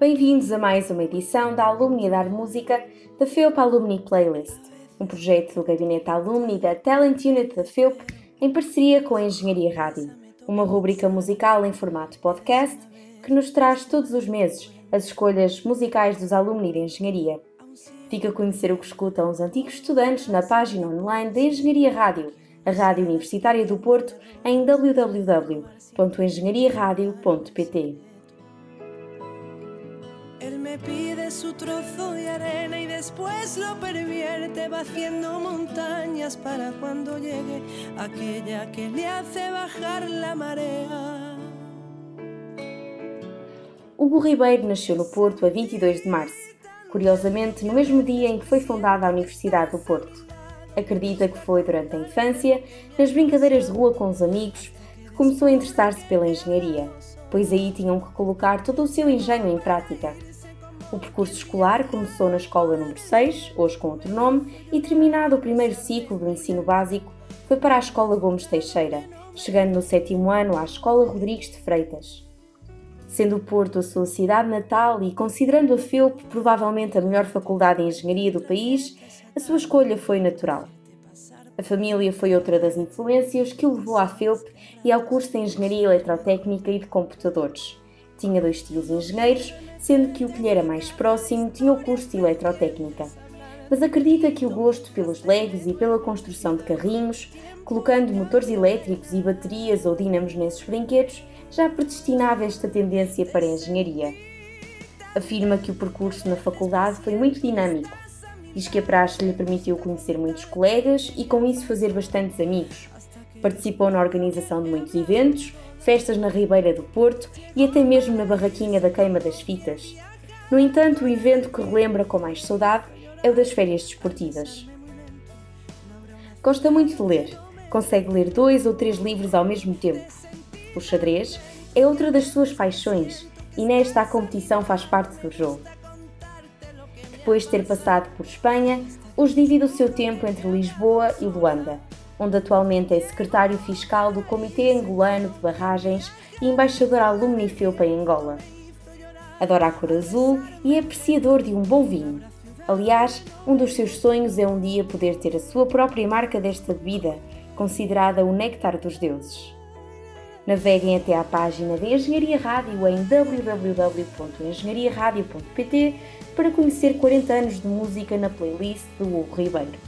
Bem-vindos a mais uma edição da Alumni Dar Música da FEUP Alumni Playlist, um projeto do Gabinete Alumni da Talent Unit da FEUP em parceria com a Engenharia Rádio, uma rúbrica musical em formato podcast que nos traz todos os meses as escolhas musicais dos alumni de Engenharia. Fica a conhecer o que escutam os antigos estudantes na página online da Engenharia Rádio, a Rádio Universitária do Porto, em www.engenhariaradio.pt. Él me pide su trozo de arena y después lo pervierte, va haciendo montañas para cuando llegue aquella que le hace bajar la marea. Hugo Ribeiro nasceu no Porto a 22 de março, curiosamente no mesmo dia em que foi fundada a Universidade do Porto. Acredita que foi durante a infância, nas brincadeiras de rua com os amigos, que começou a interessar-se pela engenharia, pois aí tinham que colocar todo o seu engenho em prática. O percurso escolar começou na escola número 6, hoje com outro nome, e terminado o primeiro ciclo do ensino básico, foi para a Escola Gomes Teixeira, chegando no sétimo ano à Escola Rodrigues de Freitas. Sendo o Porto a sua cidade natal e considerando a FEUP provavelmente a melhor faculdade de engenharia do país, a sua escolha foi natural. A família foi outra das influências que o levou à FEUP e ao curso de Engenharia Eletrotécnica e de Computadores. Tinha dois tios engenheiros, sendo que o que lhe era mais próximo tinha o curso de Eletrotécnica. Mas acredita que o gosto pelos leves e pela construção de carrinhos, colocando motores elétricos e baterias ou dínamos nesses brinquedos, já predestinava esta tendência para a engenharia. Afirma que o percurso na faculdade foi muito dinâmico. Diz que a praxe lhe permitiu conhecer muitos colegas e com isso fazer bastantes amigos. Participou na organização de muitos eventos, festas na Ribeira do Porto e até mesmo na barraquinha da Queima das Fitas. No entanto, o evento que relembra com mais saudade é o das férias desportivas. Gosta muito de ler, consegue ler dois ou três livros ao mesmo tempo. O xadrez é outra das suas paixões e nesta a competição faz parte do jogo. Depois de ter passado por Espanha, hoje divide o seu tempo entre Lisboa e Luanda, onde atualmente é secretário fiscal do Comitê Angolano de Barragens e embaixador alumni FEUPA em Angola. Adora a cor azul e é apreciador de um bom vinho. Aliás, um dos seus sonhos é um dia poder ter a sua própria marca desta bebida, considerada o néctar dos deuses. Naveguem até à página da Engenharia Rádio em www.engenhariaradio.pt para conhecer 40 anos de música na playlist do Hugo Ribeiro.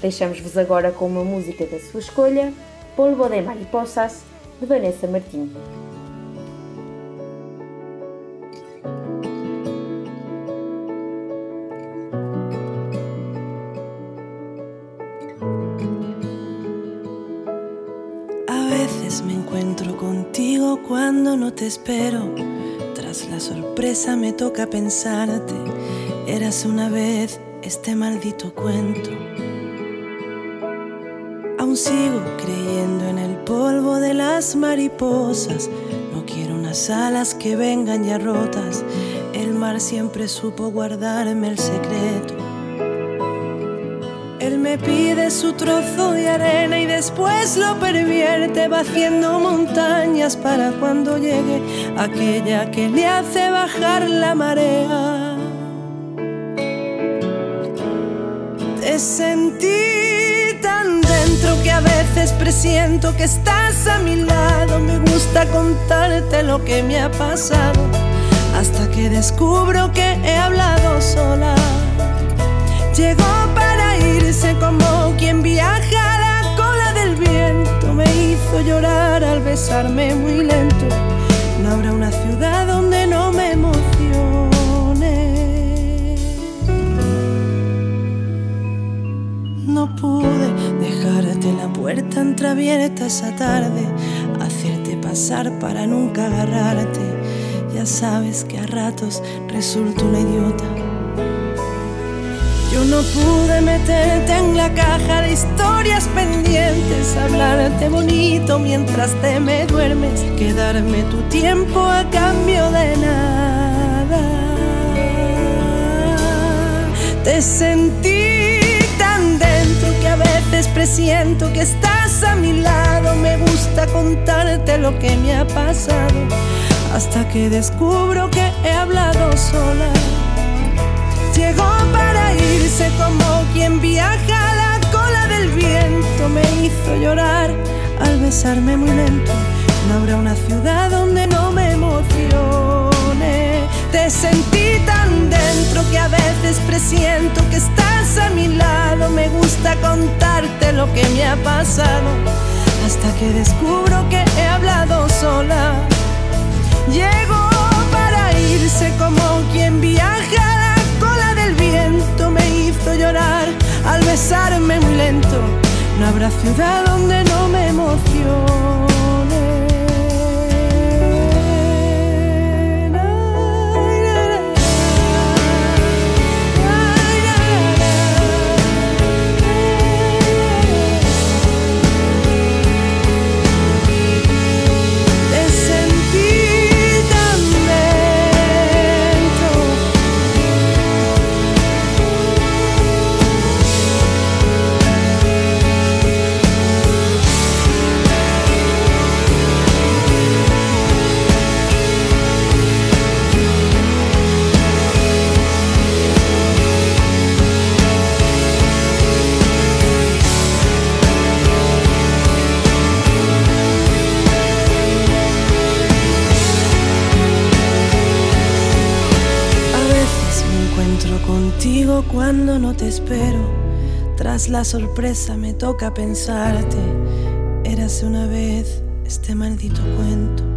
Deixamos-vos agora com uma música da sua escolha, Polvo de Mariposas, de Vanessa Martins. Cuando no te espero. Tras la sorpresa me toca pensarte. Eras una vez este maldito cuento. Aún creyendo en el polvo de las mariposas. No quiero unas alas que vengan ya rotas. El mar siempre supo guardarme el secreto. Él me pide su trozo de arena y después lo pervierte, va haciendo montañas para cuando llegue aquella que le hace bajar la marea. Te sentí presiento que estás a mi lado. Me gusta contarte lo que me ha pasado hasta que descubro que he hablado sola. Llegó para irse como quien viaja a la cola del viento. Me hizo llorar al besarme muy lento. No habrá una ciudad esa tarde, hacerte pasar para nunca agarrarte. Ya sabes que a ratos resulto una idiota. Yo no pude meterte en la caja de historias pendientes, hablarte bonito mientras te me duermes, quedarme tu tiempo a cambio de nada. Te sentí tan dentro que a veces presiento que estás a mi lado, me gusta contarte lo que me ha pasado. Hasta que descubro que he hablado sola. Llegó para irse como quien viaja a la cola del viento. Me hizo llorar al besarme muy lento. No habrá una ciudad donde no me emocione. Te sentí tan dentro que a veces presiento que estás a mi lado. Me gusta contarte lo que me ha pasado. Hasta que descubro que he hablado sola. Llegó para irse como quien viaja a la cola del viento. Me hizo llorar al besarme muy lento. No habrá ciudad donde no me emocione. Contigo cuando no te espero. Tras la sorpresa me toca pensarte. Érase una vez este maldito cuento.